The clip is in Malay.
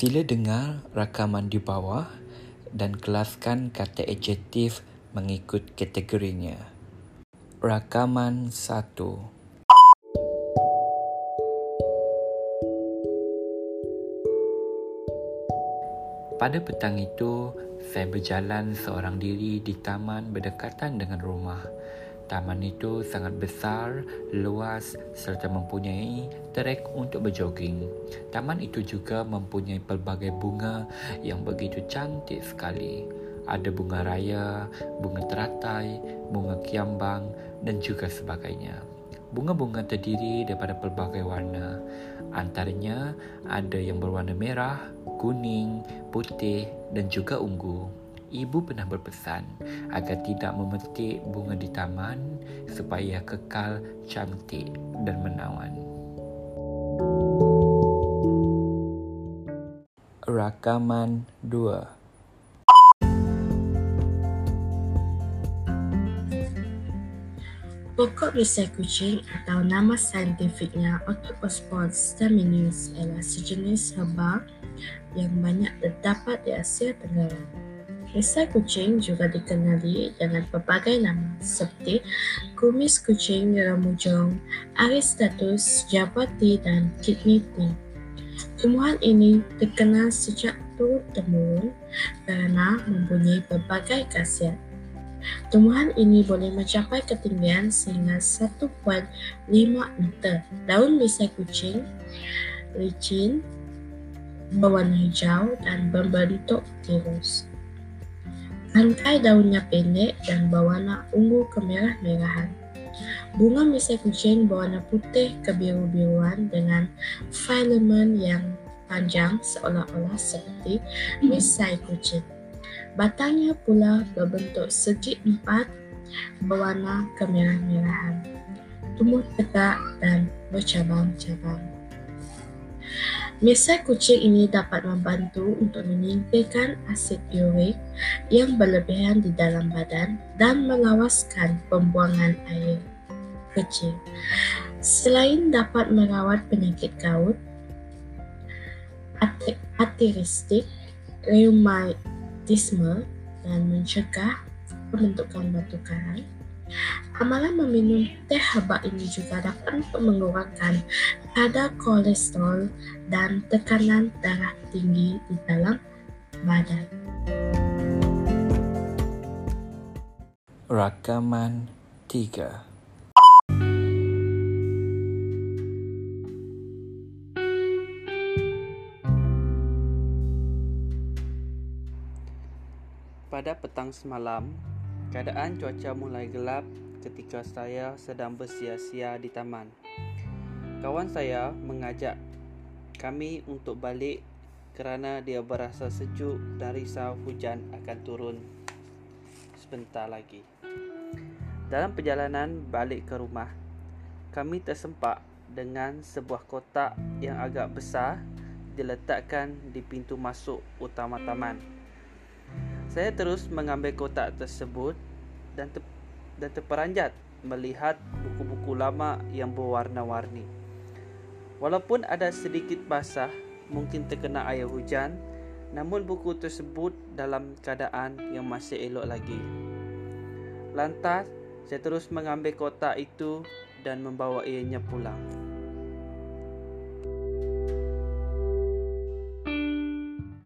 Sila dengar rakaman di bawah dan kelaskan kata adjektif mengikut kategorinya. Rakaman 1 Pada petang itu, saya berjalan seorang diri di taman berdekatan dengan rumah. Taman itu sangat besar, luas serta mempunyai trek untuk berjoging. Taman itu juga mempunyai pelbagai bunga yang begitu cantik sekali. Ada bunga raya, bunga teratai, bunga kiambang dan juga sebagainya. Bunga-bunga terdiri daripada pelbagai warna. Antaranya ada yang berwarna merah, kuning, putih dan juga ungu. Ibu pernah berpesan agar tidak memetik bunga di taman supaya kekal cantik dan menawan. Rakaman 2 Pokok misai kucing atau nama saintifiknya Otopospon staminis adalah sejenis herba yang banyak terdapat di Asia Tenggara. Misai kucing juga dikenali dengan pelbagai nama seperti kumis kucing ramujong, aristatus, jabati dan kidney tea. Tumbuhan ini terkenal sejak turun-temurun kerana mempunyai pelbagai khasiat Tumbuhan ini boleh mencapai ketinggian sehingga 1.5 meter. Daun misai kucing, licin, berwarna hijau dan berbentuk tirus. Rangkai daunnya pendek dan berwarna ungu kemerah-merahan. Bunga misai kucing berwarna putih kebiru-biruan dengan filamen yang panjang seolah-olah seperti misai kucing. Batangnya pula berbentuk segi empat berwarna kemerah-merahan. Tumbuh tegak dan bercabang-cabang. Misai kucing ini dapat membantu untuk menyingkirkan asid urik yang berlebihan di dalam badan dan melawaskan pembuangan air kecil. Selain dapat merawat penyakit gaut, arteristik, reumatik, autisme dan mencegah pembentukan batu karang. Amalan meminum teh herba ini juga dapat mengurangkan kadar kolesterol dan tekanan darah tinggi di dalam badan. Rakaman 3 Pada petang semalam, keadaan cuaca mulai gelap ketika saya sedang bersia-sia di taman. Kawan saya mengajak kami untuk balik kerana dia berasa sejuk dan risau hujan akan turun sebentar lagi. Dalam perjalanan balik ke rumah, kami tersempak dengan sebuah kotak yang agak besar diletakkan di pintu masuk utama taman. Saya terus mengambil kotak tersebut dan ter- dan terperanjat melihat buku-buku lama yang berwarna-warni. Walaupun ada sedikit basah, mungkin terkena air hujan, namun buku tersebut dalam keadaan yang masih elok lagi. Lantas, saya terus mengambil kotak itu dan membawa ianya pulang.